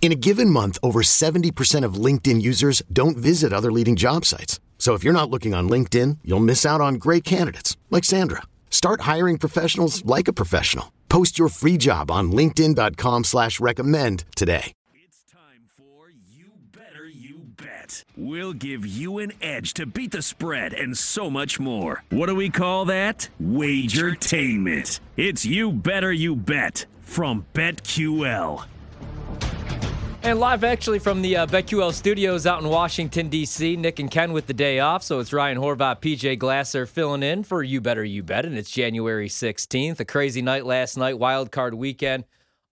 In a given month, over 70% of LinkedIn users don't visit other leading job sites. So if you're not looking on LinkedIn, you'll miss out on great candidates like Sandra. Start hiring professionals like a professional. Post your free job on linkedin.com slash recommend today. It's time for You Better You Bet. We'll give you an edge to beat the spread and so much more. What do we call that? Wagertainment. It's You Better You Bet from BetQL. And live actually from the uh, BetQL studios out in Washington, D.C. Nick and Ken with the day off. So it's Ryan Horvat, PJ Glasser filling in for You Better You Bet. And it's January 16th. A crazy night last night, wild card weekend.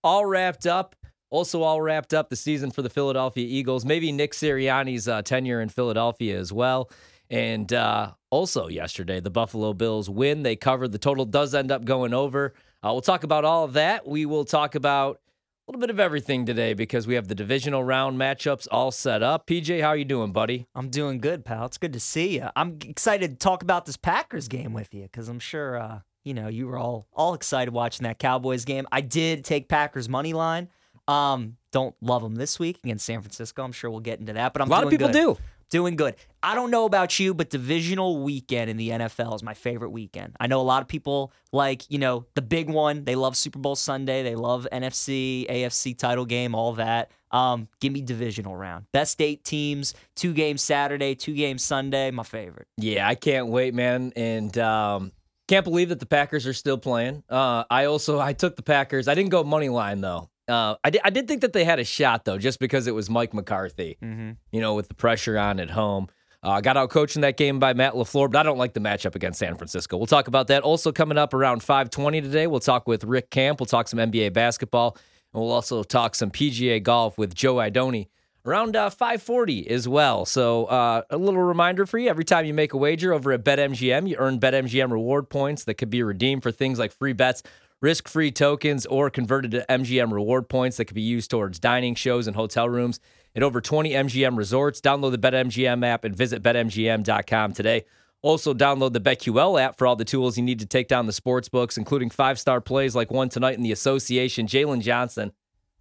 All wrapped up. Also, all wrapped up the season for the Philadelphia Eagles. Maybe Nick Sirianni's uh, tenure in Philadelphia as well. And uh, also, yesterday, the Buffalo Bills win. They covered. The total does end up going over. Uh, we'll talk about all of that. We will talk about a little bit of everything today because we have the divisional round matchups all set up. PJ, how are you doing, buddy? I'm doing good, pal. It's good to see you. I'm excited to talk about this Packers game with you because I'm sure uh, you know you were all all excited watching that Cowboys game. I did take Packers money line. Um, don't love them this week against San Francisco. I'm sure we'll get into that, but I'm a lot of people good. do. Doing good. I don't know about you, but divisional weekend in the NFL is my favorite weekend. I know a lot of people like, you know, the big one. They love Super Bowl Sunday. They love NFC, AFC title game, all that. Um, give me divisional round. Best eight teams, two games Saturday, two games Sunday. My favorite. Yeah, I can't wait, man. And um, can't believe that the Packers are still playing. Uh, I also I took the Packers. I didn't go money line though. Uh, I did. I did think that they had a shot though, just because it was Mike McCarthy. Mm-hmm. You know, with the pressure on at home. Uh, got out coaching that game by Matt LaFleur, but I don't like the matchup against San Francisco. We'll talk about that. Also coming up around 5:20 today, we'll talk with Rick Camp. We'll talk some NBA basketball, and we'll also talk some PGA golf with Joe Idoni around uh, 5:40 as well. So uh, a little reminder for you: every time you make a wager over at BetMGM, you earn BetMGM reward points that could be redeemed for things like free bets risk free tokens, or converted to MGM reward points that could be used towards dining, shows, and hotel rooms at over 20 MGM resorts. Download the BetMGM app and visit BetMGM.com today. Also, download the BetQL app for all the tools you need to take down the sports books, including five star plays like one tonight in the association. Jalen Johnson,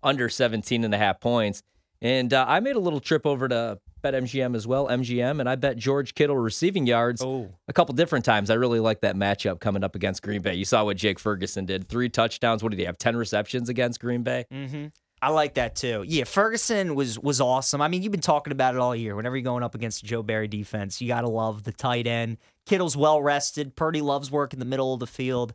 under 17 and a half points. And uh, I made a little trip over to BetMGM as well, MGM, and I bet George Kittle receiving yards Oh. a couple different times. I really like that matchup coming up against Green Bay. You saw what Jake Ferguson did three touchdowns. What did he have? 10 receptions against Green Bay? Mm-hmm. I like that too. Yeah, Ferguson was was awesome. I mean, you've been talking about it all year. Whenever you're going up against Joe Barry defense, you gotta love the tight end. Kittle's well rested. Purdy loves work in the middle of the field.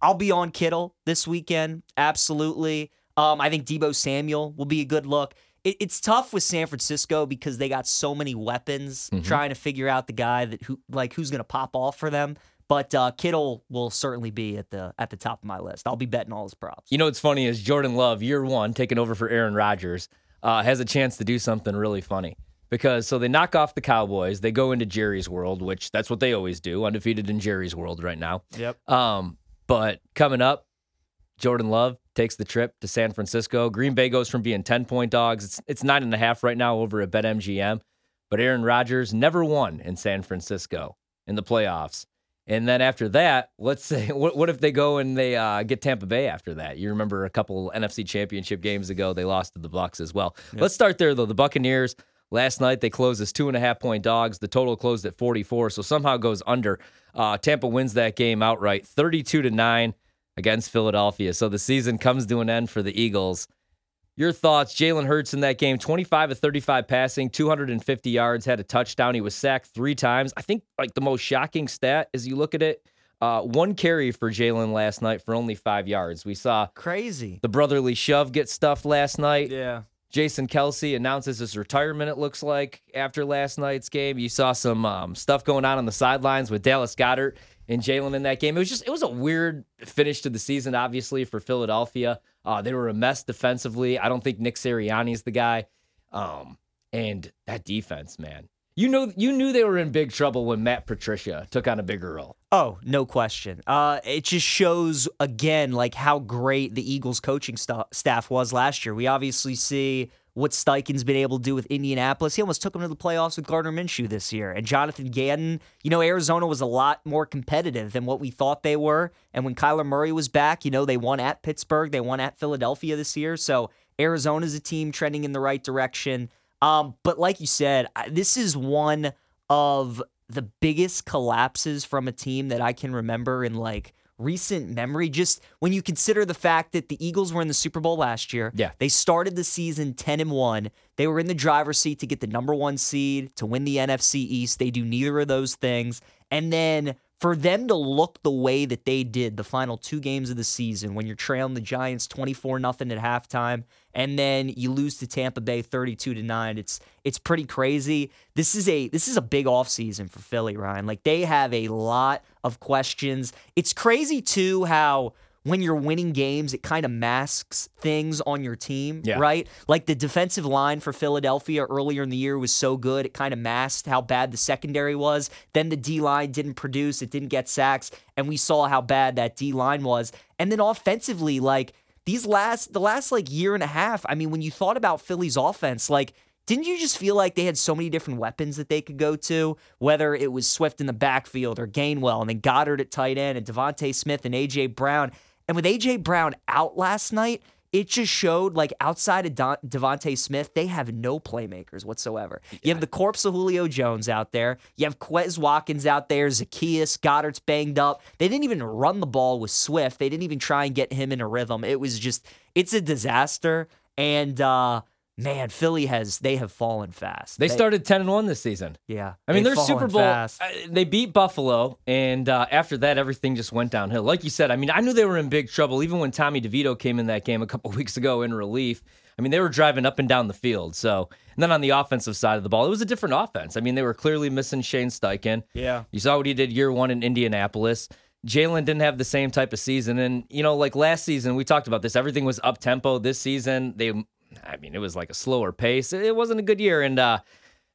I'll be on Kittle this weekend. Absolutely. Um, I think Deebo Samuel will be a good look. It, it's tough with San Francisco because they got so many weapons trying to figure out the guy that who like who's gonna pop off for them. But uh, Kittle will certainly be at the at the top of my list. I'll be betting all his props. You know what's funny is Jordan Love, year one, taking over for Aaron Rodgers, uh, has a chance to do something really funny. Because so they knock off the Cowboys, they go into Jerry's world, which that's what they always do, undefeated in Jerry's world right now. Yep. Um, but coming up, Jordan Love takes the trip to San Francisco. Green Bay goes from being 10 point dogs. It's, it's nine and a half right now over at BetMGM. But Aaron Rodgers never won in San Francisco in the playoffs. And then after that, let's say, what, what if they go and they uh, get Tampa Bay after that? You remember a couple NFC Championship games ago, they lost to the Bucs as well. Let's start there though. The Buccaneers last night they closed as two and a half point dogs. The total closed at 44, so somehow goes under. Uh, Tampa wins that game outright, 32 to nine against Philadelphia. So the season comes to an end for the Eagles. Your thoughts? Jalen Hurts in that game, 25 of 35 passing, 250 yards, had a touchdown. He was sacked three times. I think like the most shocking stat as you look at it, Uh, one carry for Jalen last night for only five yards. We saw Crazy. the brotherly shove get stuffed last night. Yeah. Jason Kelce announces his retirement, it looks like, after last night's game. You saw some um, stuff going on on the sidelines with Dallas Goedert and Jalen in that game. It was just, it was a weird finish to the season, obviously, for Philadelphia. Uh, they were a mess defensively. I don't think Nick Sirianni is the guy. Um, and that defense, man. You know, you knew they were in big trouble when Matt Patricia took on a bigger role. Oh, no question. Uh, it just shows again like how great the Eagles coaching st- staff was last year. We obviously see what Steichen's been able to do with Indianapolis. He almost took them to the playoffs with Gardner Minshew this year. And Jonathan Gannon, you know, Arizona was a lot more competitive than what we thought they were. And when Kyler Murray was back, you know, they won at Pittsburgh, they won at Philadelphia this year. So Arizona's a team trending in the right direction. Um, but like you said, this is one of the biggest collapses from a team that I can remember in like recent memory. Just when you consider the fact that the Eagles were in the Super Bowl last year. Yeah. They started the season 10 and 1. They were in the driver's seat to get the number one seed, to win the NFC East. They do neither of those things. And then for them to look the way that they did the final two games of the season when you're trailing the Giants 24 nothing at halftime and then you lose to Tampa Bay 32 to 9 it's it's pretty crazy this is a this is a big offseason for Philly Ryan like they have a lot of questions it's crazy too how when you're winning games, it kind of masks things on your team, Yeah. right? Like the defensive line for Philadelphia earlier in the year was so good, it kind of masked how bad the secondary was. Then the D line didn't produce, it didn't get sacks, and we saw how bad that D line was. And then offensively, like these last the last like year and a half, I mean, when you thought about Philly's offense, like didn't you just feel like they had so many different weapons that they could go to? Whether it was Swift in the backfield or Gainwell and then Goedert at tight end and DeVonta Smith and AJ Brown. And with AJ Brown out last night, it just showed like outside of Don- DeVonta Smith, they have no playmakers whatsoever. You have the corpse of Julio Jones out there. You have Quez Watkins out there. Zacchaeus Goedert's banged up. They didn't even run the ball with Swift. They didn't even try and get him in a rhythm. It was just, it's a disaster. And uh, man, Philly has they have fallen fast. They started 10 and 1 this season. yeah. I mean, they've they're Super Bowl. fast. uh, They beat Buffalo, and uh, after that, everything just went downhill. Like you said, I mean, I knew they were in big trouble even when Tommy DeVito came in that game a couple weeks ago in relief. I mean, they were driving up and down the field. So, and then on the offensive side of the ball, it was a different offense. I mean, they were clearly missing Shane Steichen. Yeah. You saw what he did year one in Indianapolis. Jalen didn't have the same type of season. And, you know, like last season, we talked about this. Everything was up tempo. This season, they, I mean, it was like a slower pace. It wasn't a good year. And, uh,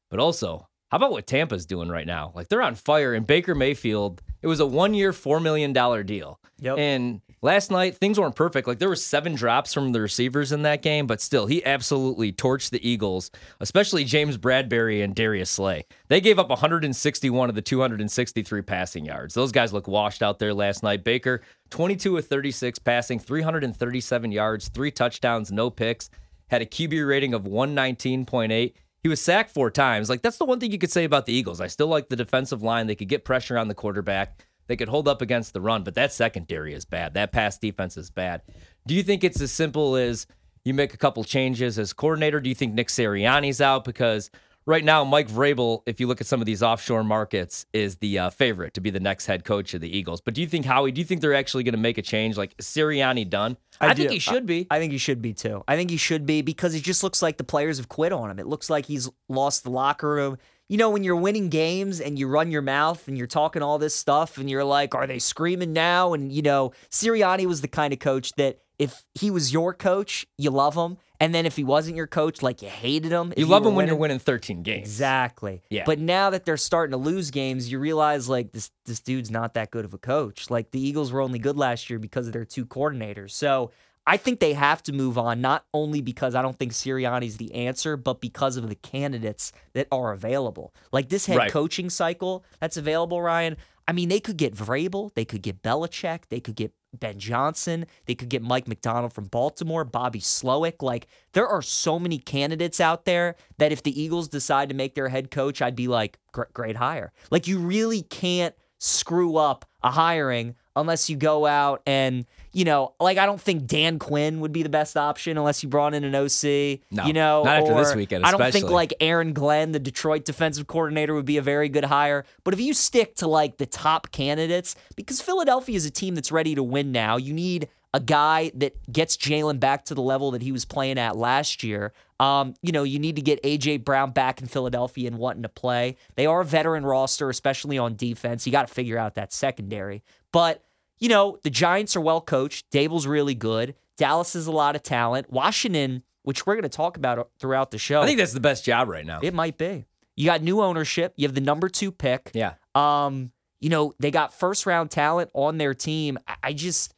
but also, how about what Tampa's doing right now? Like they're on fire. And Baker Mayfield, it was a one year, $4 million deal. Yep. And last night, things weren't perfect. Like there were seven drops from the receivers in that game, but still, he absolutely torched the Eagles, especially James Bradberry and Darius Slay. They gave up 161 of the 263 passing yards. Those guys look washed out there last night. Baker, 22 of 36 passing, 337 yards, three touchdowns, no picks, had a QB rating of 119.8. He was sacked four times. Like that's the one thing you could say about the Eagles. I still like the defensive line. They could get pressure on the quarterback. They could hold up against the run, but that secondary is bad. That pass defense is bad. Do you think it's as simple as you make a couple changes as coordinator? Do you think Nick Sirianni's out? Because right now, Mike Vrabel, if you look at some of these offshore markets, is the uh, favorite to be the next head coach of the Eagles. But do you think Howie? Do you think they're actually going to make a change? Like is Sirianni done? I, think he should be. I think he should be too. I think he should be because it just looks like the players have quit on him. It looks like he's lost the locker room. You know, when you're winning games and you run your mouth and you're talking all this stuff and you're like, are they screaming now? And, you know, Sirianni was the kind of coach that if he was your coach, you love him. And then if he wasn't your coach, like you hated him. You love were him when you're winning 13 games. Exactly. Yeah. But now that they're starting to lose games, you realize like this this dude's not that good of a coach. Like the Eagles were only good last year because of their two coordinators. So I think they have to move on, not only because I don't think Sirianni's the answer, but because of the candidates that are available. Like this head Right. coaching cycle that's available, Ryan. I mean, they could get Vrabel, they could get Belichick, they could get Ben Johnson, they could get Mike Macdonald from Baltimore, Bobby Slowik. Like, there are so many candidates out there that if the Eagles decide to make their head coach, I'd be like, "Gr- great hire. Like, you really can't screw up a hiring unless you go out and you know, like I don't think Dan Quinn would be the best option unless you brought in an OC. No, you know, not after this weekend, I don't think like Aaron Glenn, the Detroit defensive coordinator, would be a very good hire. But if you stick to like the top candidates, because Philadelphia is a team that's ready to win now, you need a guy that gets Jalen back to the level that he was playing at last year. Um, you know, you need to get AJ Brown back in Philadelphia and wanting to play. They are a veteran roster, especially on defense. You got to figure out that secondary. But you know, the Giants are well coached. Daboll's really good. Dallas has a lot of talent. Washington, which we're going to talk about throughout the show, I think that's the best job right now. it might be. You got new ownership. You have the number two pick. Yeah. Um, you know, they got first round talent on their team. I, I just,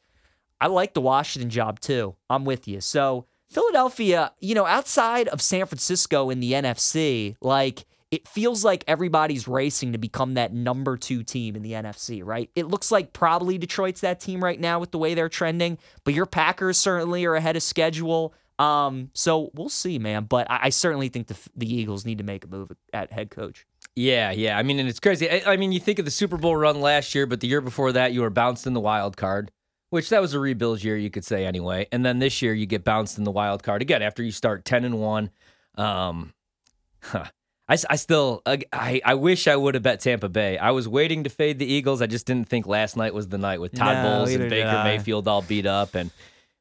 I like the Washington job too. I'm with you. So Philadelphia, you know, outside of San Francisco in the NFC, like it feels like everybody's racing to become that number two team in the NFC, right? It looks like probably Detroit's that team right now with the way they're trending, but your Packers certainly are ahead of schedule. Um, so we'll see, man. But I, I certainly think the the Eagles need to make a move at head coach. Yeah, yeah. I mean, and it's crazy. I, I mean, you think of the Super Bowl run last year, but the year before that, you were bounced in the wild card, which that was a rebuild year, you could say anyway. And then this year, you get bounced in the wild card again after you start ten and one. Um, huh. I, I still I, I wish I would have bet Tampa Bay. I was waiting to fade the Eagles. I just didn't think last night was the night with Todd No, Bowles and Baker Mayfield all beat up and.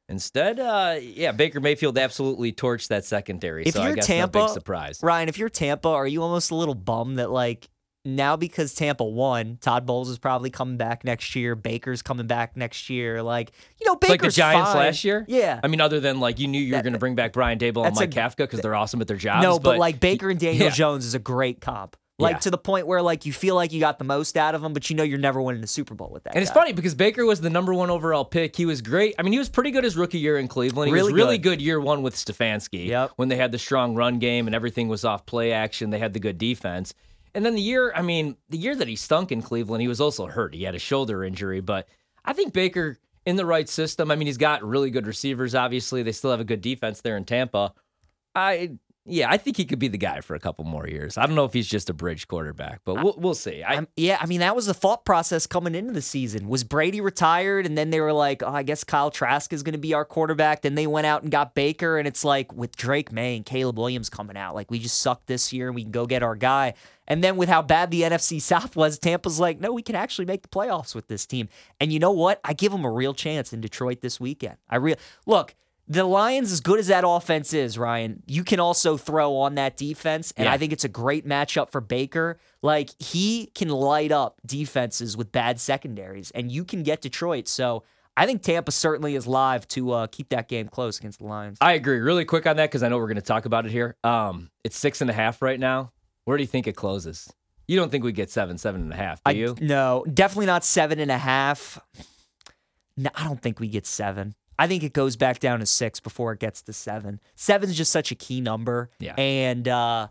Instead, uh, yeah, Baker Mayfield absolutely torched that secondary. If so you're guess Tampa, no big surprise. Ryan, if you're Tampa, are you almost a little bummed that like now because Tampa won, Todd Bowles is probably coming back next year, Baker's coming back next year. Like you know, Baker's like the Giants fine. last year. Yeah. I mean, other than like you knew you were going to bring back Brian Daboll and Mike a- Kafka because they're awesome at their jobs. no, but, like Baker and Daniel yeah. Jones is a great comp. Like Yeah. to the point where like you feel like you got the most out of him, but you know you're never winning a Super Bowl with that. And it's funny because Baker was the number one overall pick. He was great. I mean, he was pretty good his rookie year in Cleveland. He Really was really good. good. year one with Stefanski. Yep. When they had the strong run game and everything was off play action, they had the good defense. And then the year, I mean, the year that he stunk in Cleveland, he was also hurt. He had a shoulder injury. But I think Baker in the right system. I mean, he's got really good receivers. Obviously, they still have a good defense there in Tampa. I yeah, I think he could be the guy for a couple more years. I don't know if he's just a bridge quarterback, but we'll, we'll see. I, I'm- yeah, I mean that was the thought process coming into the season. Was Brady retired, and then they were like, "Oh, I guess Kyle Trask is going to be our quarterback." Then they went out and got Baker, and it's like with Drake Maye and Caleb Williams coming out, like we just sucked this year, and we can go get our guy. And then with how bad the NFC South was, Tampa's like, "No, we can actually make the playoffs with this team." And you know what? I give them a real chance in Detroit this weekend. I real look. The Lions, as good as that offense is, Ryan, you can also throw on that defense. And Yeah. I think it's a great matchup for Baker. Like, he can light up defenses with bad secondaries, and you can get Detroit. So I think Tampa certainly is live to uh, keep that game close against the Lions. I agree. Really quick on that because I know we're going to talk about it here. Um, it's six and a half right now. Where do you think it closes? You don't think we get seven, seven and a half, do I- you? No, definitely not seven and a half. No, I don't think we get seven. I think it goes back down to six before it gets to seven. Seven's just such a key number. Yeah. And uh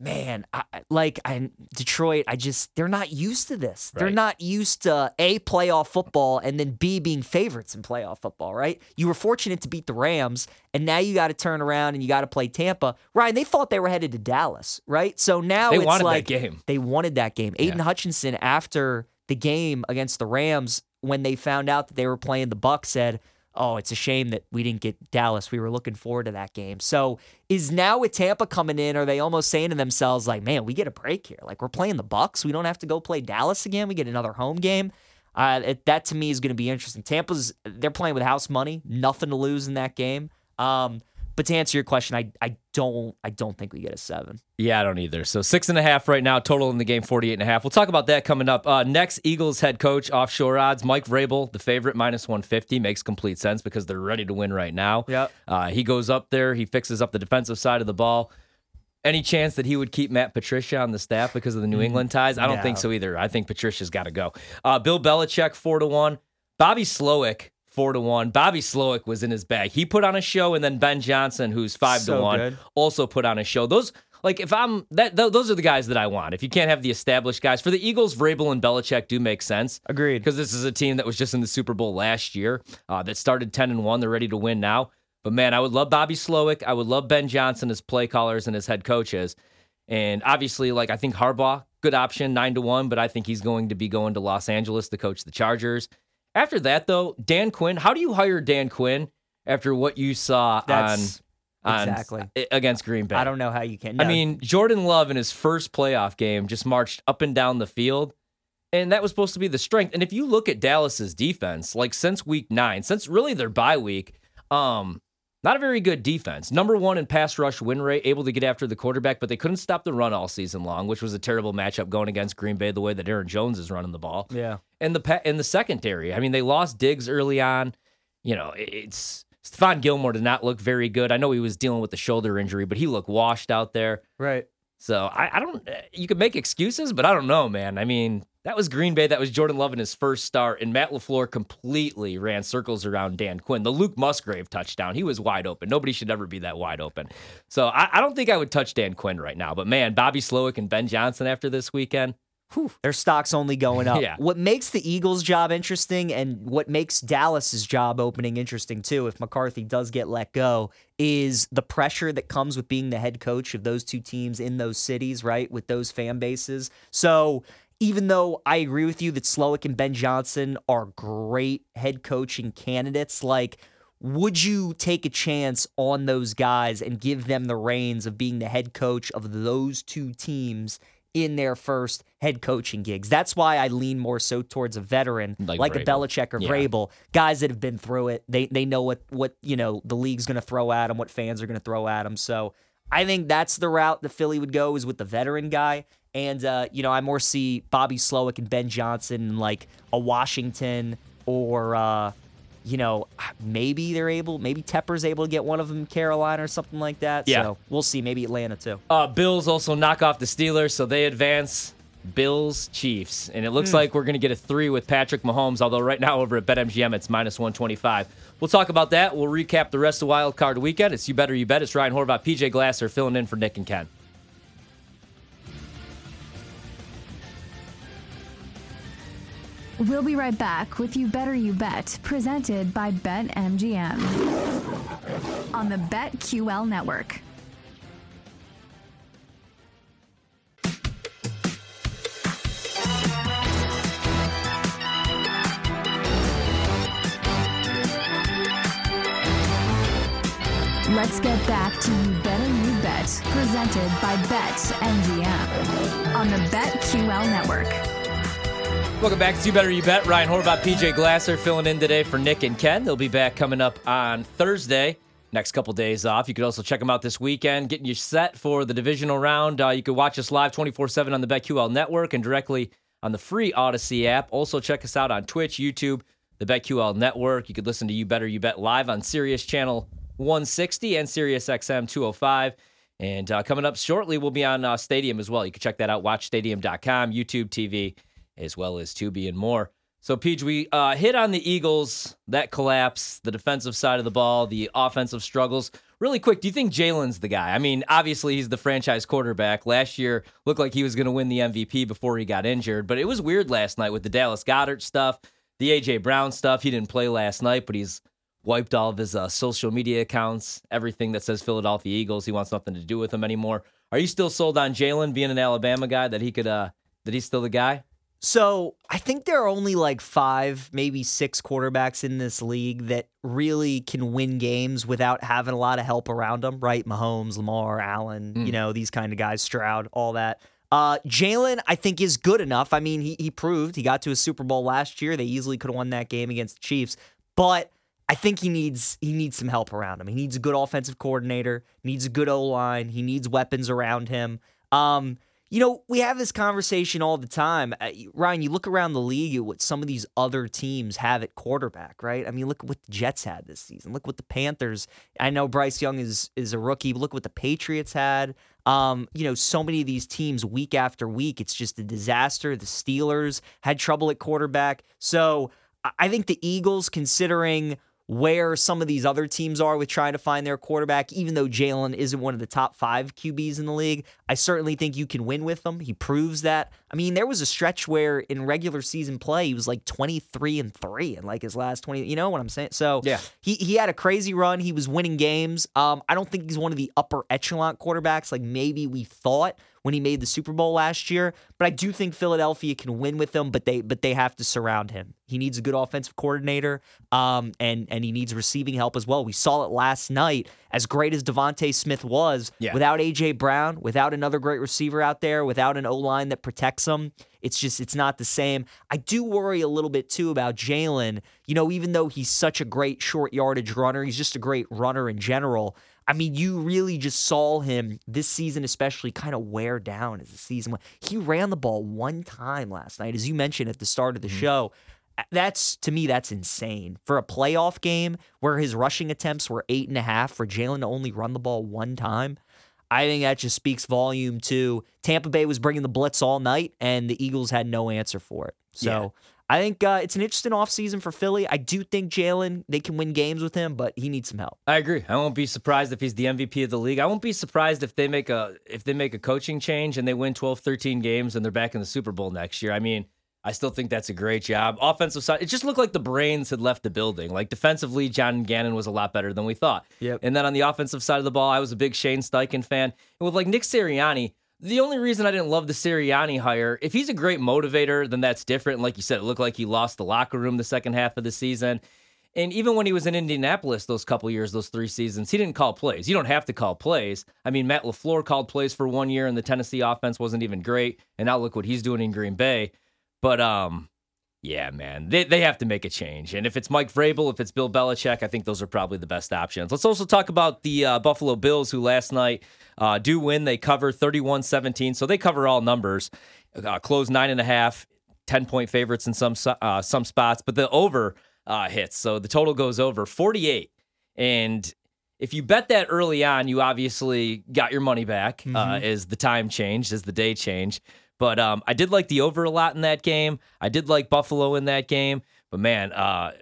man, I, like I Detroit, I just they're not used to this. They're not used to A playoff football and then B being favorites in playoff football, right? You were fortunate to beat the Rams and now you got to turn around and you got to play Tampa. Ryan, they thought they were headed to Dallas, right? So now They it's wanted that game. they wanted that game. Aiden Yeah. Hutchinson after the game against the Rams when they found out that they were playing the Bucs said, "Oh, it's a shame that we didn't get Dallas. We were looking forward to that game." So, is now with Tampa coming in are they almost saying to themselves like, "Man, we get a break here. Like we're playing the Bucs. We don't have to go play Dallas again. We get another home game." Uh, it, that to me is going to be interesting. Tampa's they're playing with house money, nothing to lose in that game. Um, but to answer your question, I I don't I don't think we get a seven. Yeah, I don't either. So six and a half right now, total in the game, 48 and a half. We'll talk about that coming up. Uh, next, Eagles head coach, offshore odds, Mike Vrabel, the favorite, minus 150. Makes complete sense because they're ready to win right now. Yep. Uh, he goes up there, he fixes up the defensive side of the ball. Any chance that he would keep Matt Patricia on the staff because of the New England ties? I don't think so either. I think Patricia's got to go. Uh, Bill Belichick, four to one. Bobby Slowik, four to one. Bobby Slowik was in his bag. He put on a show, and then Ben Johnson, who's five to one, good. also put on a show. Those like if I'm that th- those are the guys that I want. If you can't have the established guys for the Eagles, Vrabel and Belichick do make sense. Agreed. Because this is a team that was just in the Super Bowl last year, uh, that started ten and one. They're ready to win now. But man, I would love Bobby Slowik. I would love Ben Johnson as play callers and as head coaches. And obviously, like I think Harbaugh, good option, nine to one. But I think he's going to be going to Los Angeles to coach the Chargers. After that, though, Dan Quinn, how do you hire Dan Quinn after what you saw That's on, on exactly. against Green Bay? I don't know how you can. I mean, Jordan Love in his first playoff game just marched up and down the field, and that was supposed to be the strength. And if you look at Dallas's defense, like since week nine, since really their bye week, um, not a very good defense. Number one in pass rush win rate, able to get after the quarterback, but they couldn't stop the run all season long, which was a terrible matchup going against Green Bay the way that Aaron Jones is running the ball. yeah. And the in the secondary, I mean, they lost Diggs early on. You know, it's Stephon Gilmore did not look very good. I know he was dealing with the shoulder injury, but he looked washed out there. Right. So I, I don't. Eh, you could make excuses, but I don't know, man. I mean, that was Green Bay. That was Jordan Love in his first start, and Matt LaFleur completely ran circles around Dan Quinn. The Luke Musgrave touchdown, he was wide open. Nobody should ever be that wide open. So I, I don't think I would touch Dan Quinn right now. But man, Bobby Slowik and Ben Johnson after this weekend. Their stock's only going up. Yeah. What makes the Eagles' job interesting and what makes Dallas's job opening interesting too, if McCarthy does get let go, is the pressure that comes with being the head coach of those two teams in those cities, right? With those fan bases. So even though I agree with you that Slowik and Ben Johnson are great head coaching candidates, like would you take a chance on those guys and give them the reins of being the head coach of those two teams in their first head coaching gigs? That's why I lean more so towards a veteran Like like, a. Belichick or Yeah. Vrabel, guys that have been through it. They they know what what you know the league's going to throw at them, what fans are going to throw at them. So I think that's the route the Philly would go is with the veteran guy. And uh, you know, I more see Bobby Slowik and Ben Johnson in like a Washington or uh, you know, maybe they're able, maybe Tepper's able to get one of them Carolina or something like that. Yeah. So we'll see. Maybe Atlanta too. Uh, Bills also knock off the Steelers, so they advance. Bills Chiefs, and it looks Hmm. like we're going to get a three with Patrick Mahomes. Although right now over at BetMGM it's minus one twenty five. We'll talk about that. We'll recap the rest of Wild Card Weekend. It's you better you bet. It's Ryan Horvat, PJ Glasser filling in for Nick and Ken. We'll be right back with You Better You Bet, presented by BetMGM on the BetQL network. Let's get back to You Better You Bet, presented by BetMGM on the BetQL network. Welcome back to You Better You Bet. Ryan Horvat, PJ Glasser filling in today for Nick and Ken. They'll be back coming up on Thursday. Next couple days off. You could also check them out this weekend, getting you set for the divisional round. Uh, you can watch us live 24 7 on the BetQL network and directly on the free Odyssey app. Also, check us out on Twitch, YouTube, the BetQL network. You could listen to You Better You Bet live on Sirius Channel 160 and Sirius XM 205. And uh, coming up shortly, we'll be on uh, Stadium as well. You can check that out, watchstadium.com, YouTube TV, as well as Tubi and more. So, Peach, we uh, hit on the Eagles, that collapse, the defensive side of the ball, the offensive struggles. Really quick, do you think Jalen's the guy? I mean, obviously, he's the franchise quarterback. Last year looked like he was going to win the MVP before he got injured, but it was weird last night with the Dallas Goedert stuff, the A.J. Brown stuff. He didn't play last night, but he's wiped all of his uh, social media accounts, everything that says Philadelphia Eagles. He wants nothing to do with them anymore. Are you still sold on Jalen being an Alabama guy that he could, uh, that he's still the guy? So I think there are only like five, maybe six quarterbacks in this league that really can win games without having a lot of help around them, right? Mahomes, Lamar, Allen, you know, these kind of guys, Stroud, all that. Uh, Jalen, I think, is good enough. I mean, he, he proved he got to a Super Bowl last year. They easily could have won that game against the Chiefs. But I think he needs he needs some help around him. He needs a good offensive coordinator, needs a good O line, he needs weapons around him. Um, you know, we have this conversation all the time. Uh, Ryan, you look around the league at what some of these other teams have at quarterback, right? I mean, look what the Jets had this season. Look what the Panthers. I know Bryce Young is is a rookie, but look what the Patriots had. Um, you know, so many of these teams week after week, it's just a disaster. The Steelers had trouble at quarterback. So I- I think the Eagles, considering where some of these other teams are with trying to find their quarterback, even though Jalen isn't one of the top five QBs in the league, I certainly think you can win with him. He proves that. I mean, there was a stretch where in regular season play, he was like 23 and 3 in like his last 20. You know what I'm saying? So Yeah. he, he had a crazy run. He was winning games. Um, I don't think he's one of the upper echelon quarterbacks like maybe we thought when he made the Super Bowl last year. But I do think Philadelphia can win with him, but they but they have to surround him. He needs a good offensive coordinator, um, and and he needs receiving help as well. We saw it last night. As great as DeVonta Smith was, Yeah. without AJ Brown, without another great receiver out there, without an O line that protects him, it's just it's not the same. I do worry a little bit too about Jalen. You know, even though he's such a great short yardage runner, he's just a great runner in general. I mean, you really just saw him this season, especially kind of wear down as the season went. He ran the ball one time last night, as you mentioned at the start of the mm-hmm. show. That's to me, that's insane for a playoff game where his rushing attempts were eight and a half for Jalen to only run the ball one time. I think that just speaks volume to Tampa Bay was bringing the blitz all night, and the Eagles had no answer for it. So I think uh, it's an interesting offseason for Philly. I do think Jalen, they can win games with him, but he needs some help. I agree. I won't be surprised if he's the MVP of the league. I won't be surprised if they make a if they make a coaching change and they win 12, 13 games and they're back in the Super Bowl next year. I mean, I still think that's a great job. Offensive side, it just looked like the brains had left the building. Like defensively, John Gannon was a lot better than we thought. Yep. And then on the offensive side of the ball, I was a big Shane Steichen fan. And with like Nick Sirianni, the only reason I didn't love the Sirianni hire, if he's a great motivator, then that's different. Like you said, it looked like he lost the locker room the second half of the season. And even when he was in Indianapolis those couple years, those three seasons, he didn't call plays. You don't have to call plays. I mean, Matt LaFleur called plays for one year and the Tennessee offense wasn't even great. And now look what he's doing in Green Bay. But um, yeah, man, they, they have to make a change. And if it's Mike Vrabel, if it's Bill Belichick, I think those are probably the best options. Let's also talk about the uh, Buffalo Bills, who last night uh, do win. They cover 31 17. So they cover all numbers. Uh, close nine and a half, 10 point favorites in some uh, some spots, but the over uh, hits. So the total goes over 48. And if you bet that early on, you obviously got your money back uh, as the time changed, as the day changed. But um, I did like the over a lot in that game. I did like Buffalo in that game. But man, uh,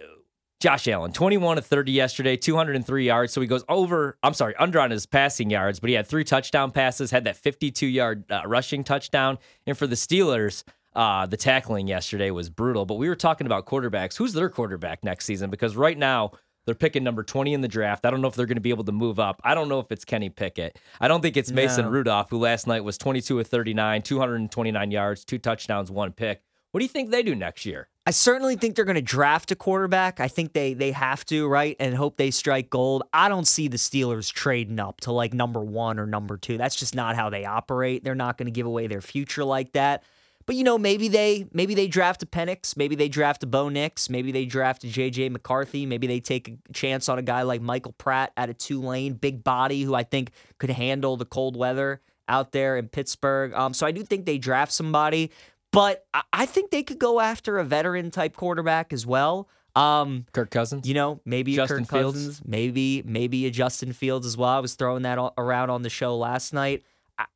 Josh Allen, 21 to 30 yesterday, 203 yards. So he goes over, I'm sorry, under on his passing yards, but he had three touchdown passes, had that 52 yard uh, rushing touchdown. And for the Steelers, uh, the tackling yesterday was brutal. But we were talking about quarterbacks. Who's their quarterback next season? Because right now, they're picking number 20 in the draft. I don't know if they're going to be able to move up. I don't know if it's Kenny Pickett. I don't think it's Mason No. Rudolph, who last night was 22 of 39, 229 yards, two touchdowns, one pick. What do you think they do next year? I certainly think they're going to draft a quarterback. I think they they have to, right? And hope they strike gold. I don't see the Steelers trading up to like number 1 or number 2. That's just not how they operate. They're not going to give away their future like that. But you know, maybe they maybe they draft a Penix, maybe they draft a Bo Nix, maybe they draft a JJ McCarthy, maybe they take a chance on a guy like Michael Pratt out of Tulane, big body who I think could handle the cold weather out there in Pittsburgh. Um, so I do think they draft somebody, but I, I think they could go after a veteran type quarterback as well. Um, Kirk Cousins? you know, maybe Justin a Kirk Fields? Cousins, maybe maybe a Justin Fields as well. I was throwing that around on the show last night.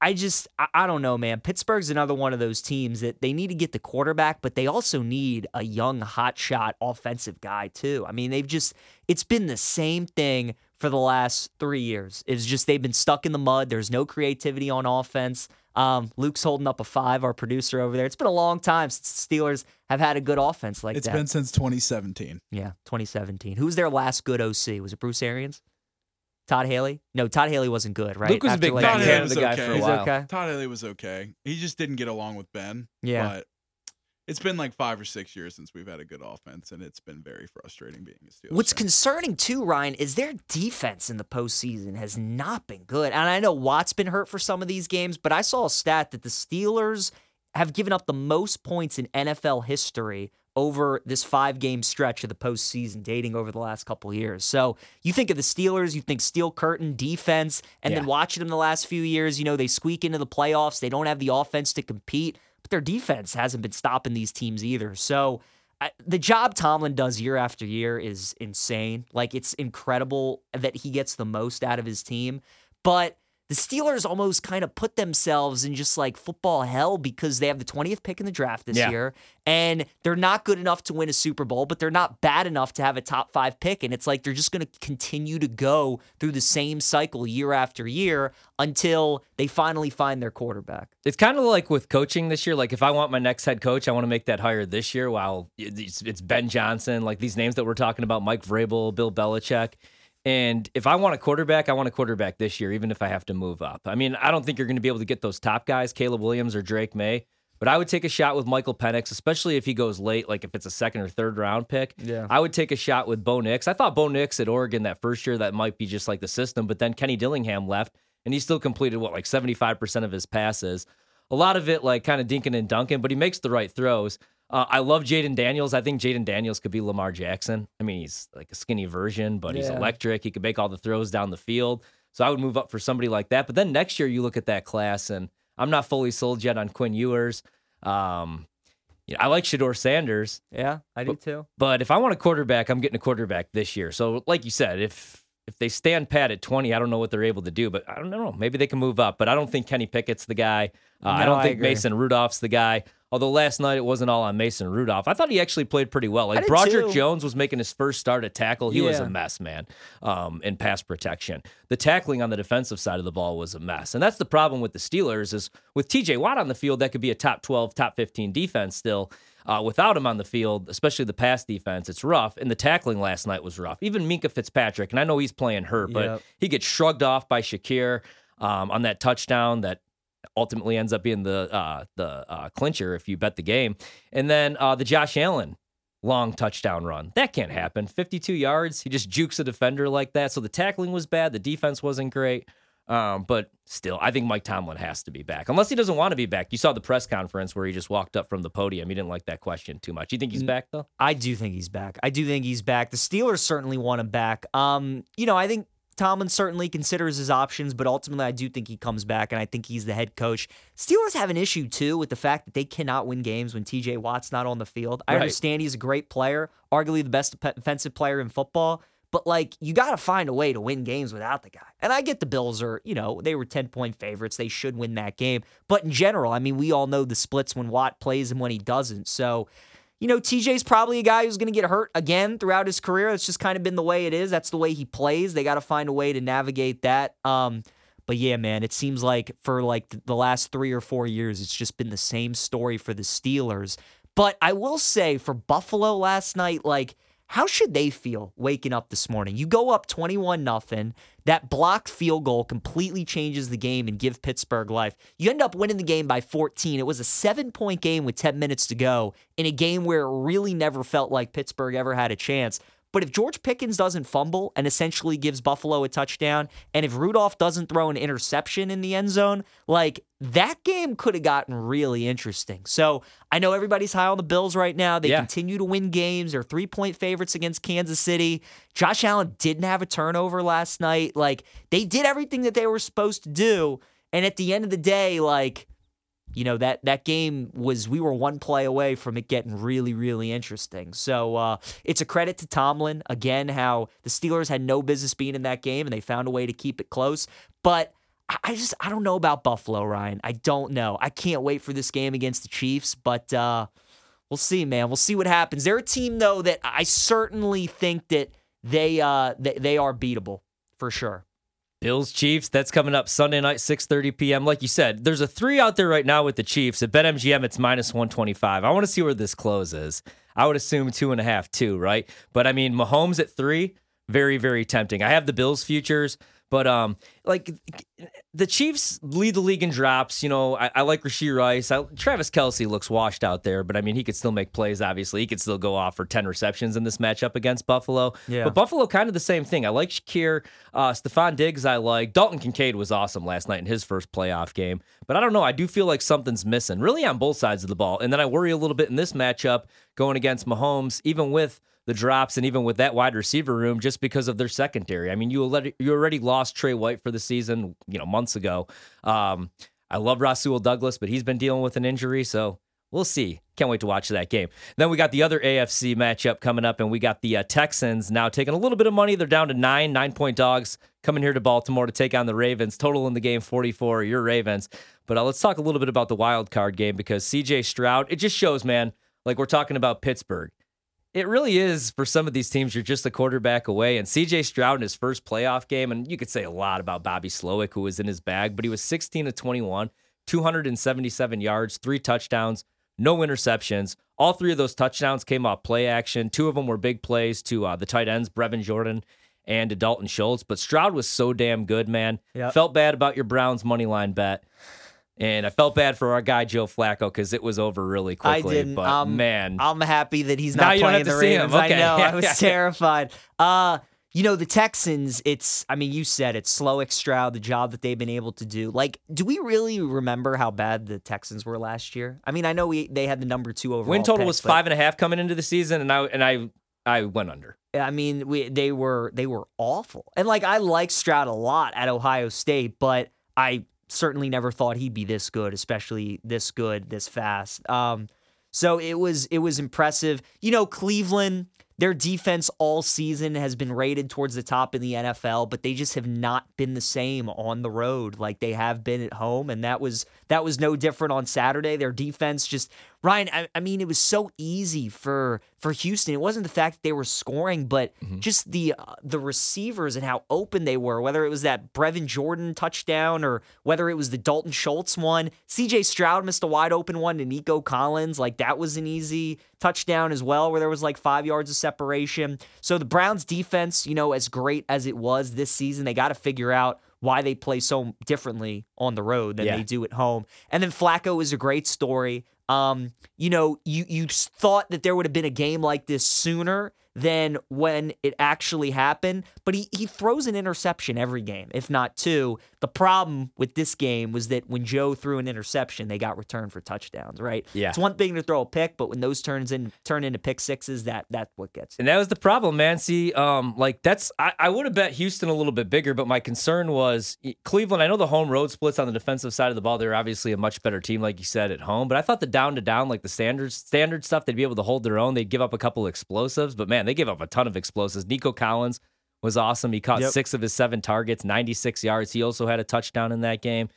I, just I, don't know, man. Pittsburgh's another one of those teams that they need to get the quarterback, but they also need a young hotshot offensive guy too. I mean, they've just it's been the same thing for the last three years. It's just they've been stuck in the mud. There's no creativity on offense. Um, Luke's holding up a five, our producer over there. It's been a long time since the Steelers have had a good offense like It's that. It's been since 2017. Yeah, 2017. Who was their last good OC? Was it Bruce Arians? Todd Haley? No, Todd Haley wasn't good, right? Luke was a big like- Matt Todd Haley Canada was guy okay. for a He's while. okay. Todd Haley was okay. He just didn't get along with Ben. Yeah. But it's been like five or six years since we've had a good offense, and it's been very frustrating being a Steelers. What's fan. concerning too, Ryan, is their defense in the postseason has not been good. And I know Watt's been hurt for some of these games, but I saw a stat that the Steelers have given up the most points in NFL history over this five game stretch of the postseason, dating over the last couple of years. So you think of the Steelers, you think steel curtain defense, and then watching them the last few years, you know, they squeak into the playoffs. They don't have the offense to compete, but their defense hasn't been stopping these teams either. So I, the job Tomlin does year after year is insane. Like it's incredible that he gets the most out of his team. But the Steelers almost kind of put themselves in just like football hell because they have the 20th pick in the draft this Yeah. year and they're not good enough to win a Super Bowl, but they're not bad enough to have a top five pick. And it's like they're just going to continue to go through the same cycle year after year until they finally find their quarterback. It's kind of like with coaching this year. Like if I want my next head coach, I want to make that hire this year. While it's, it's Ben Johnson, like these names that we're talking about, Mike Vrabel, Bill Belichick. And if I want a quarterback, I want a quarterback this year, even if I have to move up. I mean, I don't think you're going to be able to get those top guys, Caleb Williams or Drake Maye. But I would take a shot with Michael Penix, especially if he goes late, like if it's a second or third round pick. Yeah. I would take a shot with Bo Nix. I thought Bo Nix at Oregon that first year that might be just like the system, but then Kenny Dillingham left and he still completed what like 75% of his passes. A lot of it like kind of dinking and dunking, but he makes the right throws. Uh, I love Jayden Daniels. I think Jayden Daniels could be Lamar Jackson. I mean, he's like a skinny version, but he's electric. He could make all the throws down the field. So I would move up for somebody like that. But then next year, you look at that class, and I'm not fully sold yet on Quinn Ewers. Um, you know, I like Shedeur Sanders, Yeah, I do too. but if I want a quarterback, I'm getting a quarterback this year. So, like you said, if if they stand pat at 20, I don't know what they're able to do, but I don't know. Maybe they can move up. But I don't think Kenny Pickett's the guy. Uh, I don't I think agree. Mason Rudolph's the guy. Although last night it wasn't all on Mason Rudolph. I thought he actually played pretty well. Like Broderick too. Jones was making his first start at tackle. He was a mess, man, um, in pass protection. The tackling on the defensive side of the ball was a mess. And that's the problem with the Steelers is with TJ Watt on the field, that could be a top 12, top 15 defense still. Uh, without him on the field, especially the pass defense, it's rough. And the tackling last night was rough. Even Minkah Fitzpatrick, and I know he's playing hurt, but Yep. he gets shrugged off by Shakir um, on that touchdown that ultimately ends up being the uh, the uh, clincher if you bet the game. And then uh, the Josh Allen long touchdown run. That can't happen. 52 yards. He just jukes a defender like that. So the tackling was bad. The defense wasn't great. Um, but still, I think Mike Tomlin has to be back, unless he doesn't want to be back. You saw the press conference where he just walked up from the podium. He didn't like that question too much. You think he's back though? I do think he's back. I do think he's back. The Steelers certainly want him back. Um, you know, I think Tomlin certainly considers his options, but ultimately I do think he comes back and I think he's the head coach. Steelers have an issue too with the fact that they cannot win games when TJ Watt's not on the field. I Right. understand he's a great player, arguably the best defensive player in football. But like you got to find a way to win games without the guy. And I get the Bills are, you know, they were 10 point favorites. They should win that game. But in general, I mean, we all know the splits when Watt plays and when he doesn't. So, you know, TJ's probably a guy who's going to get hurt again throughout his career. That's just kind of been the way it is. That's the way he plays. They got to find a way to navigate that. Um, but yeah, man, it seems like for like the last three or four years, it's just been the same story for the Steelers. But I will say for Buffalo last night, like, how should they feel waking up this morning? You go up 21 nothing. That blocked field goal completely changes the game and give Pittsburgh life. You end up winning the game by 14. It was a 7-point game with 10 minutes to go in a game where it really never felt like Pittsburgh ever had a chance. But if George Pickens doesn't fumble and essentially gives Buffalo a touchdown, and if Rudolph doesn't throw an interception in the end zone, like that game could have gotten really interesting. So I know everybody's high on the Bills right now. They Yeah. continue to win games. They're three point favorites against Kansas City. Josh Allen didn't have a turnover last night. Like they did everything that they were supposed to do. And at the end of the day, like, you know that that game was we were one play away from it getting really really interesting so uh, it's a credit to tomlin again how the steelers had no business being in that game and they found a way to keep it close but I- just I don't know about Buffalo, Ryan. I don't know. I can't wait for this game against the Chiefs, but uh, we'll see, man. We'll see what happens. They're a team though that I certainly think that they uh they, they are beatable for sure. Bills Chiefs. That's coming up Sunday night, 6:30 p.m. Like you said, there's a three out there right now with the Chiefs. At BetMGM, it's minus 125. I want to see where this closes. I would assume two and a half, two, right? But I mean, Mahomes at three, very, very tempting. I have the Bills futures, but um, like the Chiefs lead the league in drops. You know, I, I like Rashee Rice. I, Travis Kelce looks washed out there, but I mean, he could still make plays. Obviously, he could still go off for 10 receptions in this matchup against Buffalo. Yeah. But Buffalo, kind of the same thing. I like Shakir. Uh, Stefon Diggs, I like. Dalton Kincaid was awesome last night in his first playoff game. But I don't know. I do feel like something's missing, really, on both sides of the ball. And then I worry a little bit in this matchup going against Mahomes, even with the drops and even with that wide receiver room, just because of their secondary. I mean, you already, you already lost Tre White for the season, you know, months ago. Um, I love Rasul Douglas, but he's been dealing with an injury, so we'll see. Can't wait to watch that game. Then we got the other AFC matchup coming up, and we got the uh, Texans now taking a little bit of money. They're down to nine, nine point dogs coming here to Baltimore to take on the Ravens. Total in the game 44. Your Ravens. But uh, let's talk a little bit about the wild card game because CJ Stroud, it just shows, man, like we're talking about Pittsburgh. It really is for some of these teams, you're just a quarterback away. And CJ Stroud in his first playoff game, and you could say a lot about Bobby Slowik, who was in his bag, but he was 16 to 21, 277 yards, three touchdowns, no interceptions. All three of those touchdowns came off play action. Two of them were big plays to uh, the tight ends, Brevin Jordan and to Dalton Schultz. But Stroud was so damn good, man. Yep. Felt bad about your Browns money line bet. And I felt bad for our guy Joe Flacco because it was over really quickly. I didn't. But um, man, I'm happy that he's not playing the. Ravens. I know. Yeah, I was yeah. terrified. Uh, you know, the Texans, it's, I mean, you said it's Slowik Stroud, the job that they've been able to do. Like, do we really remember how bad the Texans were last year? I mean, I know we they had the number two overall. win total pick, was five and a half coming into the season, and I and I I went under. I mean, we they were they were awful. And like I like Stroud a lot at Ohio State, but I certainly never thought he'd be this good, especially this good this fast. Um so it was it was impressive. You know, Cleveland their defense all season has been rated towards the top in the NFL, but they just have not been the same on the road like they have been at home, and that was that was no different on Saturday. Their defense just Ryan, I, I mean, it was so easy for for Houston. It wasn't the fact that they were scoring, but just the uh, the receivers and how open they were. Whether it was that Brevin Jordan touchdown or whether it was the Dalton Schultz one, C.J. Stroud missed a wide open one to Nico Collins. Like that was an easy touchdown as well, where there was like five yards of separation. So the Browns defense, you know, as great as it was this season, they got to figure out why they play so differently on the road than Yeah. they do at home. And then Flacco is a great story. Um, you know, you you thought that there would have been a game like this sooner than when it actually happened, but he he throws an interception every game, if not two. The problem with this game was that when Joe threw an interception, they got returned for touchdowns, right? Yeah. It's one thing to throw a pick, but when those turns in turn into pick sixes, that that's what gets you. And that was the problem, man. See, um, like that's I, I would have bet Houston a little bit bigger, but my concern was Cleveland. I know the home road splits on the defensive side of the ball. They're obviously a much better team, like you said, at home. But I thought the down to down, like the standard standard stuff, they'd be able to hold their own. They'd give up a couple explosives, but man, they gave up a ton of explosives. Nico Collins was awesome. He caught Yep. six of his seven targets, 96 yards. He also had a touchdown in that game.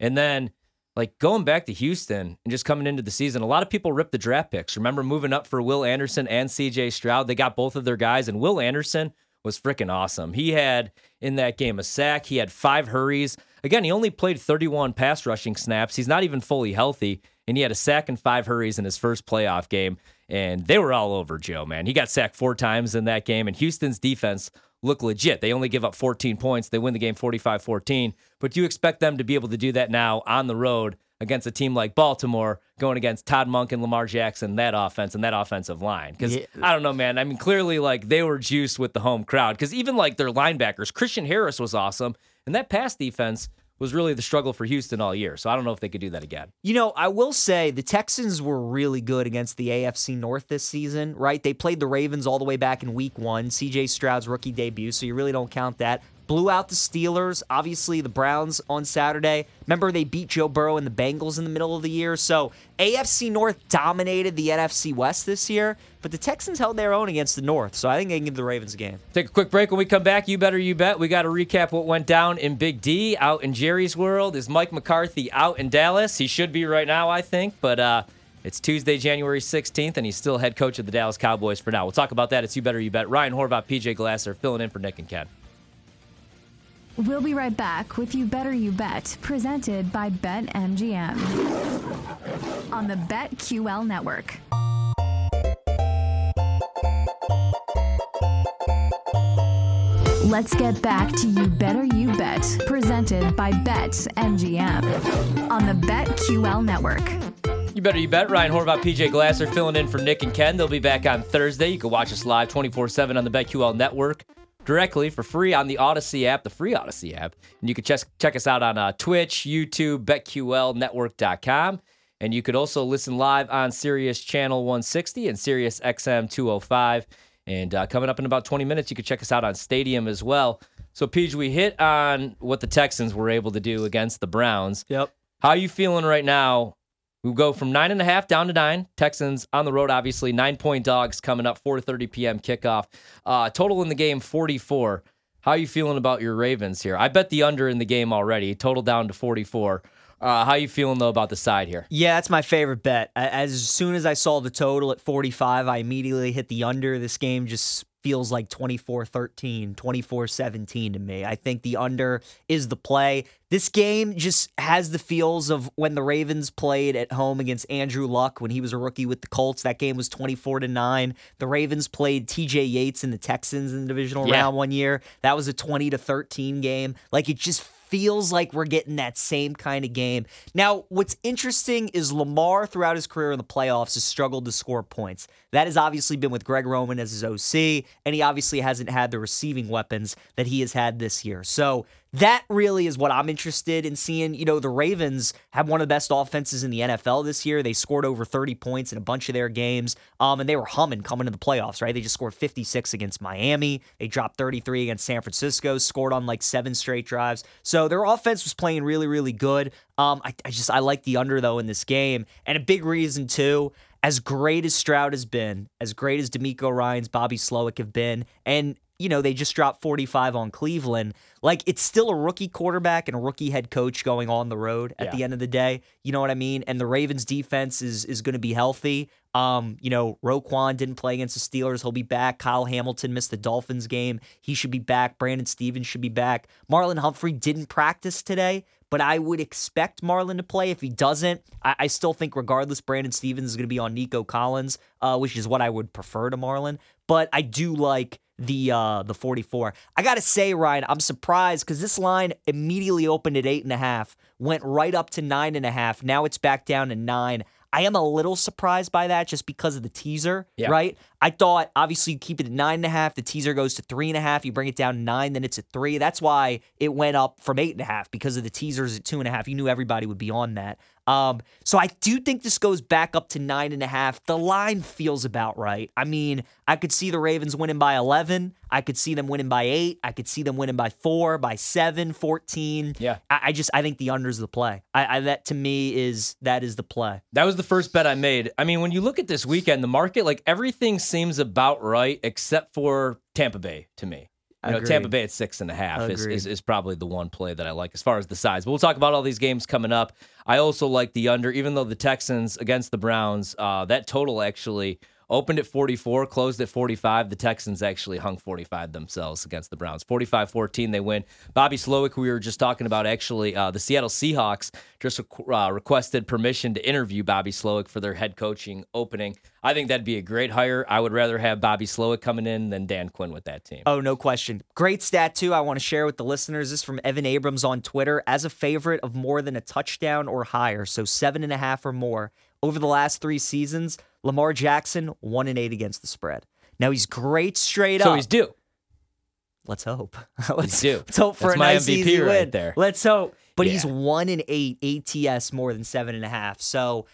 And then like going back to Houston and just coming into the season, a lot of people ripped the draft picks. Remember moving up for Will Anderson and CJ Stroud? They got both of their guys, and Will Anderson was freaking awesome. He had in that game a sack, he had five hurries. Again, he only played 31 pass rushing snaps. He's not even fully healthy, and he had a sack and five hurries in his first playoff game. And they were all over Joe, man. He got sacked four times in that game, and Houston's defense look legit. They only give up 14 points. They win the game 45 14. But do you expect them to be able to do that now on the road against a team like Baltimore, going against Todd Monken and Lamar Jackson, that offense and that offensive line. Because Yeah. I don't know, man. I mean, clearly, like they were juiced with the home crowd. Because even like their linebackers, Christian Harris was awesome. And that pass defense was really the struggle for Houston all year. So I don't know if they could do that again. You know, I will say the Texans were really good against the AFC North this season, right? They played the Ravens all the way back in week one, CJ Stroud's rookie debut, so you really don't count that. Blew out the Steelers, obviously the Browns on Saturday. Remember, they beat Joe Burrow and the Bengals in the middle of the year. So AFC North dominated the NFC West this year, but the Texans held their own against the North. So I think they can give the Ravens a game. Take a quick break. When we come back, you better you bet. We got to recap what went down in Big D out in Jerry's world. Is Mike McCarthy out in Dallas? He should be right now, I think. But uh, it's Tuesday, January 16th, and he's still head coach of the Dallas Cowboys for now. We'll talk about that. It's You Better You Bet. Ryan Horvat, PJ Glasser filling in for Nick and Ken. We'll be right back with You Better You Bet, presented by BetMGM on the BetQL network. Let's get back to You Better You Bet, presented by BetMGM on the BetQL network. You better you bet. Ryan Horvat, PJ Glasser filling in for Nick and Ken. They'll be back on Thursday. You can watch us live 24 7 on the BetQL network directly for free on the Audacy app, the free Audacy app. And you can check, check us out on uh, Twitch, YouTube, BetQLnetwork.com. And you could also listen live on Sirius Channel 160 and Sirius XM 205. And uh, coming up in about 20 minutes, you can check us out on Stadium as well. So, Pete, we hit on what the Texans were able to do against the Browns. Yep. How are you feeling right now? We go from nine and a half down to nine. Texans on the road, obviously. Nine point dogs coming up, 4:30 p.m. kickoff. Uh, total in the game 44. How are you feeling about your Ravens here? I bet the under in the game already. Total down to 44. Uh, how you feeling though about the side here? Yeah, that's my favorite bet. As soon as I saw the total at 45, I immediately hit the under. This game just feels like 24 13, 24 17 to me. I think the under is the play. This game just has the feels of when the Ravens played at home against Andrew Luck when he was a rookie with the Colts. That game was 24 to 9. The Ravens played TJ Yates and the Texans in the divisional Yeah. round one year. That was a 20 to 13 game. Like it just feels like we're getting that same kind of game. Now, what's interesting is Lamar throughout his career in the playoffs has struggled to score points. That has obviously been with Greg Roman as his OC, and he obviously hasn't had the receiving weapons that he has had this year. So that really is what I'm interested in seeing. You know, the Ravens have one of the best offenses in the NFL this year. They scored over 30 points in a bunch of their games, um, and they were humming coming to the playoffs, right? They just scored 56 against Miami. They dropped 33 against San Francisco, scored on like seven straight drives. So their offense was playing really, really good. Um, I, I just I like the under though in this game, and a big reason too. As great as Stroud has been, as great as DeMeco Ryans, Bobby Slowik have been, and you know, they just dropped 45 on Cleveland. Like, it's still a rookie quarterback and a rookie head coach going on the road at Yeah. the end of the day. You know what I mean? And the Ravens defense is is going to be healthy. Um, you know, Roquan didn't play against the Steelers. He'll be back. Kyle Hamilton missed the Dolphins game. He should be back. Brandon Stephens should be back. Marlon Humphrey didn't practice today, but I would expect Marlon to play. If he doesn't, I, I still think regardless, Brandon Stephens is going to be on Nico Collins, uh, which is what I would prefer to Marlon. But I do like the uh the 44. I gotta say, Ryan, I'm surprised because this line immediately opened at eight and a half, went right up to nine and a half. Now it's back down to nine. I am a little surprised by that just because of the teaser, Yeah. right? I thought obviously you keep it at nine and a half, the teaser goes to three and a half, you bring it down nine, then it's at three. That's why it went up from eight and a half because of the teasers at two and a half. You knew everybody would be on that. Um, so I do think this goes back up to nine and a half. The line feels about right. I mean, I could see the Ravens winning by 11. I could see them winning by eight. I could see them winning by four, by seven, 14. Yeah. I, I just, I think the under's the play. I, I, that to me is, that is the play. That was the first bet I made. I mean, when you look at this weekend, the market, like everything seems about right except for Tampa Bay to me. You know, Agreed. Tampa Bay at six and a half is, is, is probably the one play that I like as far as the size. But we'll talk about all these games coming up. I also like the under, even though the Texans against the Browns, uh, that total actually opened at 44, closed at 45. The Texans actually hung 45 themselves against the Browns. 45 14, they win. Bobby Slowik, we were just talking about, actually, uh, the Seattle Seahawks just uh, requested permission to interview Bobby Slowik for their head coaching opening. I think that'd be a great hire. I would rather have Bobby Slowik coming in than Dan Quinn with that team. Oh, no question. Great stat, too. I want to share with the listeners. This is from Evan Abrams on Twitter as a favorite of more than a touchdown or higher, so seven and a half or more. Over the last three seasons, Lamar Jackson, one and eight against the spread. Now he's great straight so up. So he's due. Let's hope. let's, due. let's hope for That's a my nice MVP easy right win. there. Let's hope. But he's one and eight ATS more than seven and a half. So,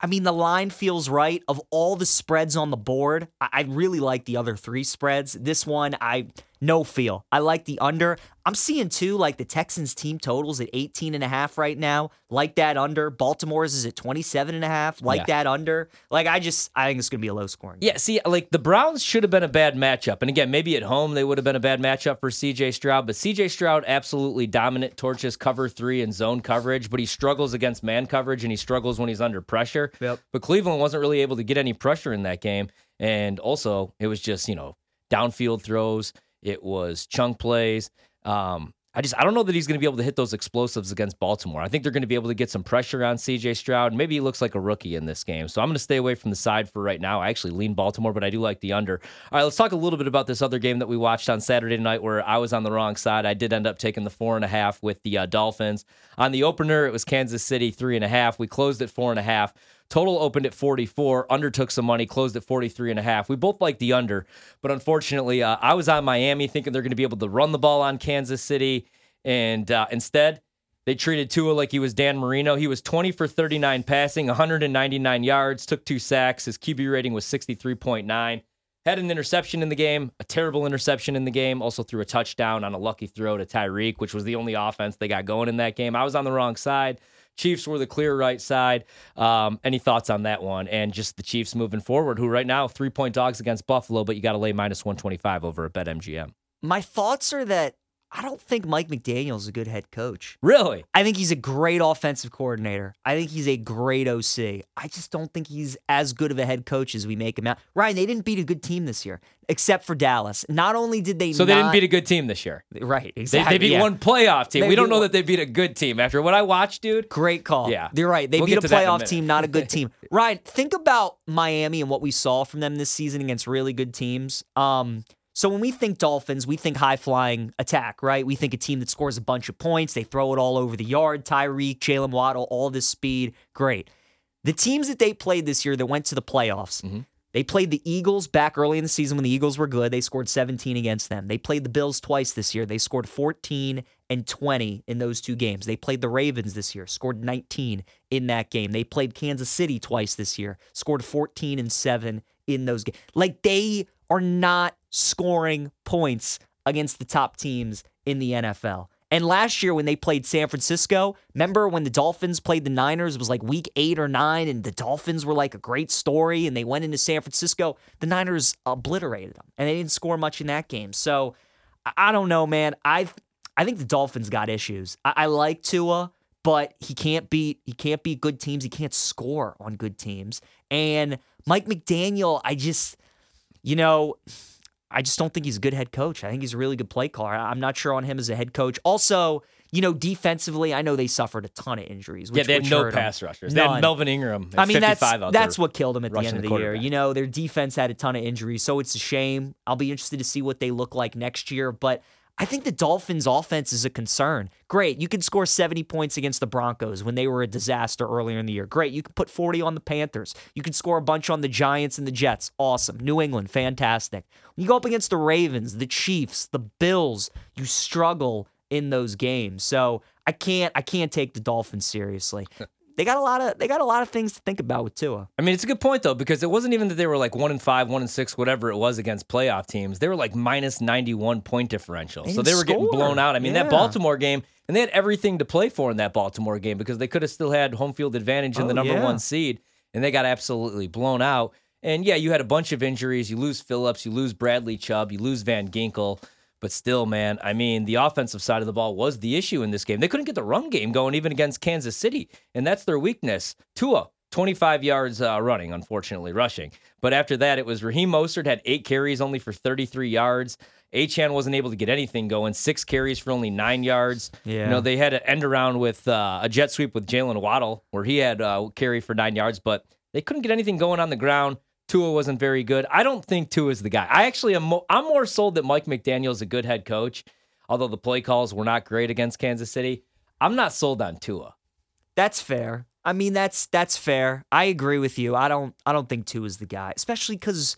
I mean, the line feels right. Of all the spreads on the board, I, I really like the other three spreads. This one, I no feel. I like the under. I'm seeing too, like the Texans team totals at 18 and a half right now. Like that under. Baltimore's is at 27 and a half. Like Yeah. that under. Like I just, I think it's gonna be a low scoring. Yeah, see, like the Browns should have been a bad matchup. And again, maybe at home they would have been a bad matchup for CJ Stroud, but CJ Stroud absolutely dominant, torches cover three and zone coverage, but he struggles against man coverage and he struggles when he's under pressure. Yep. But Cleveland wasn't really able to get any pressure in that game. And also, it was just, you know, downfield throws, it was chunk plays. Um, I just I don't know that he's going to be able to hit those explosives against Baltimore. I think they're going to be able to get some pressure on CJ Stroud. Maybe he looks like a rookie in this game. So I'm going to stay away from the side for right now. I actually lean Baltimore, but I do like the under. All right, let's talk a little bit about this other game that we watched on Saturday night where I was on the wrong side. I did end up taking the four and a half with the uh, Dolphins. On the opener, it was Kansas City three and a half. We closed at four and a half. Total opened at 44. Under took some money, closed at 43 and a half. We both like the under, but unfortunately, uh, I was on Miami thinking they're going to be able to run the ball on Kansas City, and uh, instead, they treated Tua like he was Dan Marino. He was 20 for 39 passing, 199 yards, took two sacks. His QB rating was 63.9. Had an interception in the game, a terrible interception in the game. Also threw a touchdown on a lucky throw to Tyreek, which was the only offense they got going in that game. I was on the wrong side. Chiefs were the clear right side. Um, any thoughts on that one? And just the Chiefs moving forward, who right now three point dogs against Buffalo, but you got to lay minus 125 over at BetMGM. My thoughts are that I don't think Mike McDaniel's a good head coach. Really? I think he's a great offensive coordinator. I think he's a great OC. I just don't think he's as good of a head coach as we make him out. Ryan, they didn't beat a good team this year, except for Dallas. Not only did they So they didn't beat a good team this year. right, exactly. they beat yeah. one playoff team. They we don't know one- that they beat a good team. After what I watched, dude, Great call. Yeah. You're right. They We'll beat a in a playoff team, not a good team. Ryan, think about Miami and what we saw from them this season against really good teams. Um, So when we think Dolphins, we think high flying attack, right? We think a team that scores a bunch of points, they throw it all over the yard. Tyreek, Jaylen Waddle, all this speed, great. The teams that they played this year that went to the playoffs, Mm-hmm. they played the Eagles back early in the season when the Eagles were good. They scored 17 against them. They played the Bills twice this year. They scored 14 and 20 in those two games. They played the Ravens this year, scored 19 in that game. They played Kansas City twice this year, scored 14 and 7 in those games. Like they are not scoring points against the top teams in the NFL. And last year when they played San Francisco, remember when the Dolphins played the Niners? It was like week eight or nine, and the Dolphins were like a great story, and they went into San Francisco. The Niners obliterated them, and they didn't score much in that game. So I- don't know, man. I I think the Dolphins got issues. I, I like Tua, but he can't beat he can't beat good teams. He can't score on good teams. And Mike McDaniel, I just you know, I just don't think he's a good head coach. I think he's a really good play caller. I'm not sure on him as a head coach. Also, you know, defensively, I know they suffered a ton of injuries. Which, yeah, they had no pass rushers. They had Melvin Ingram. I mean, that's 55 out that's what killed them at the end of the the, year. You know, their defense had a ton of injuries, so it's a shame. I'll be interested to see what they look like next year, but I think the Dolphins' offense is a concern. Great, you can score 70 points against the Broncos when they were a disaster earlier in the year. Great, you can put 40 on the Panthers. You can score a bunch on the Giants and the Jets. Awesome. New England, fantastic. When you go up against the Ravens, the Chiefs, the Bills, you struggle in those games. So I can't I can't take the Dolphins seriously. They got a lot of they got a lot of things to think about with Tua. I mean, it's a good point though because it wasn't even that they were like one and five, one and six, whatever it was against playoff teams. They were like minus ninety one point differential, They so they were getting blown out. I mean, Yeah. that Baltimore game, and they had everything to play for in that Baltimore game because they could have still had home field advantage in Oh, the number yeah. one seed, and they got absolutely blown out. And yeah, you had a bunch of injuries. You lose Phillips, you lose Bradley Chubb, you lose Van Ginkel. But still, man, I mean, the offensive side of the ball was the issue in this game. They couldn't get the run game going even against Kansas City, and that's their weakness. Tua, 25 yards uh, running, unfortunately, rushing. But after that, it was Raheem Mostert had eight carries only for 33 yards. Achane wasn't able to get anything going. Six carries for only nine yards. Yeah. You know, they had an end around with uh, a jet sweep with Jaylen Waddle, where he had uh, carry for nine yards, but they couldn't get anything going on the ground. Tua wasn't very good. I don't think Tua is the guy. I actually am. Mo- I'm more sold that Mike McDaniel is a good head coach, although the play calls were not great against Kansas City. I'm not sold on Tua. That's fair. I mean, that's that's fair. I agree with you. I don't I don't think Tua is the guy, especially because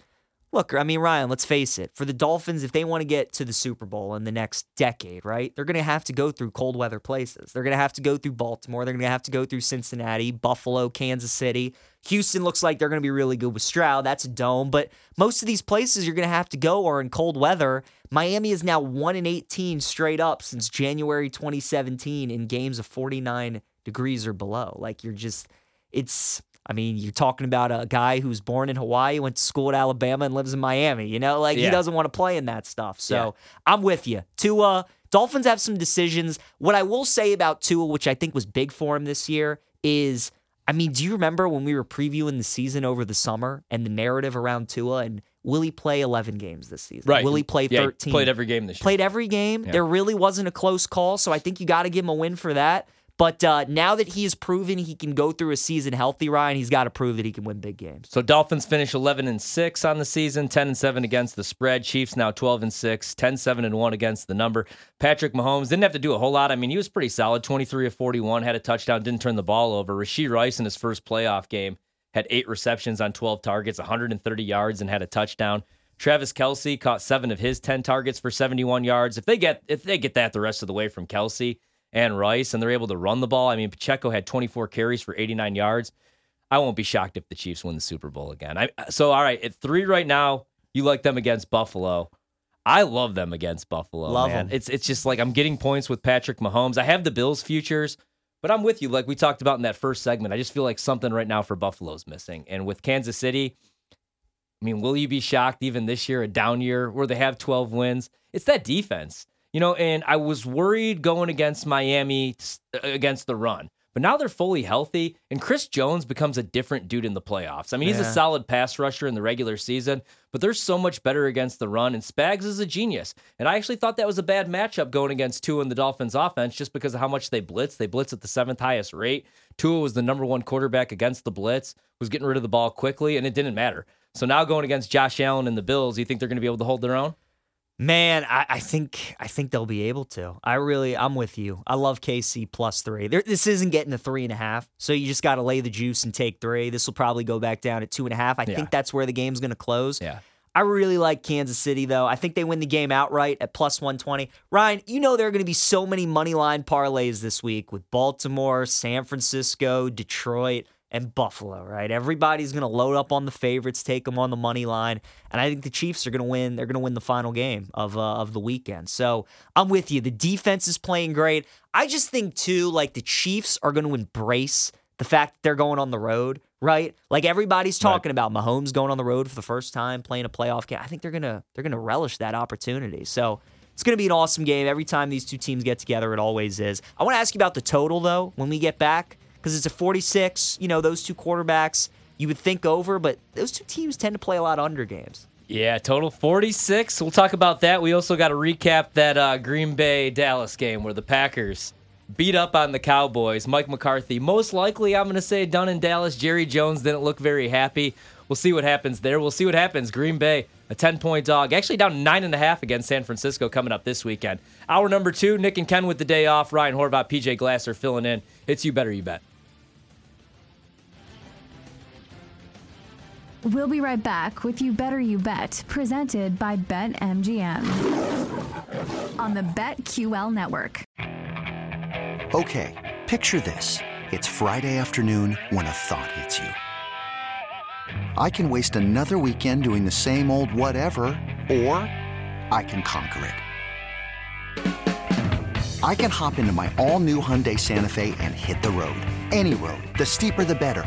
look, I mean, Ryan, let's face it. For the Dolphins, if they want to get to the Super Bowl in the next decade, right, they're going to have to go through cold weather places. They're going to have to go through Baltimore. They're going to have to go through Cincinnati, Buffalo, Kansas City. Houston looks like they're going to be really good with Stroud. That's a dome. But most of these places you're going to have to go are in cold weather. Miami is now 1 in 18 straight up since January 2017 in games of 49 degrees or below. Like you're just, it's, I mean, you're talking about a guy who's born in Hawaii, went to school at Alabama, and lives in Miami. You know, like he doesn't want to play in that stuff. So Yeah. I'm with you. Tua, Dolphins have some decisions. What I will say about Tua, which I think was big for him this year, is I mean, do you remember when we were previewing the season over the summer and the narrative around Tua and will he play 11 games this season? Right. Will he play Yeah, he 13? played every game this year. Played every game. Yeah. There really wasn't a close call, so I think you got to give him a win for that. But uh, now that he has proven he can go through a season healthy, Ryan, he's got to prove that he can win big games. So Dolphins finish 11 and 6 on the season, 10 and 7 against the spread. Chiefs now 12 and 6, 10 7 and 1 against the number. Patrick Mahomes didn't have to do a whole lot. I mean, he was pretty solid, 23 of 41, had a touchdown, didn't turn the ball over. Rashee Rice in his first playoff game had 8 receptions on 12 targets, 130 yards and had a touchdown. Travis Kelce caught 7 of his 10 targets for 71 yards. If they get if they get that the rest of the way from Kelce and Rice and they're able to run the ball, I mean, Pacheco had 24 carries for 89 yards. I won't be shocked if the Chiefs win the Super Bowl again. I so all right at three right now. You like them against Buffalo. I love them against Buffalo. Love them. It's it's just like I'm getting points with Patrick Mahomes. I have the Bills futures, but I'm with you. Like we talked about in that first segment, I just feel like something right now for Buffalo's missing. And with Kansas City, I mean, will you be shocked even this year, a down year where they have 12 wins? It's that defense, you know. And I was worried going against Miami uh, against the run, but now they're fully healthy, and Chris Jones becomes a different dude in the playoffs. I mean, he's a solid pass rusher in the regular season, but they're so much better against the run. And Spags is a genius. And I actually thought that was a bad matchup going against Tua in the Dolphins offense just because of how much they blitz. They blitz at the seventh highest rate. Tua was the number one quarterback against the blitz, was getting rid of the ball quickly, and it didn't matter. So now going against Josh Allen and the Bills, you think they're going to be able to hold their own? Man, I, I think I think they'll be able to. I really, I'm with you. I love KC plus three. There, this isn't getting to three and a half, so you just got to lay the juice and take three. This will probably go back down at two and a half. I Yeah. think that's where the game's going to close. Yeah. I really like Kansas City though. I think they win the game outright at plus 120. Ryan, you know there are going to be so many money line parlays this week with Baltimore, San Francisco, Detroit, and Buffalo, right? Everybody's going to load up on the favorites, take them on the money line, and I think the Chiefs are going to win. They're going to win the final game of uh, of the weekend. So, I'm with you. The defense is playing great. I just think too like the Chiefs are going to embrace the fact that they're going on the road, right? Like everybody's talking about Mahomes going on the road for the first time, playing a playoff game. I think they're gonna they're gonna relish that opportunity. So it's gonna be an awesome game. Every time these two teams get together, it always is. I want to ask you about the total though when we get back because it's a 46. You know those two quarterbacks you would think over, but those two teams tend to play a lot under games. Yeah, total 46. We'll talk about that. We also got to recap that uh, Green Bay Dallas game where the Packers beat up on the Cowboys. Mike McCarthy, most likely, I'm going to say, done in Dallas. Jerry Jones didn't look very happy. We'll see what happens there. We'll see what happens. Green Bay, a 10 point dog, actually down 9.5 against San Francisco coming up this weekend. Hour number two, Nick and Ken with the day off. Ryan Horvat, PJ Glasser filling in. It's You Better You Bet. We'll be right back with You Better You Bet, presented by BetMGM on the BetQL network. Okay, picture this. It's Friday afternoon when a thought hits you. I can waste another weekend doing the same old whatever, or I can conquer it. I can hop into my all new Hyundai Santa Fe and hit the road. Any road. The steeper, the better.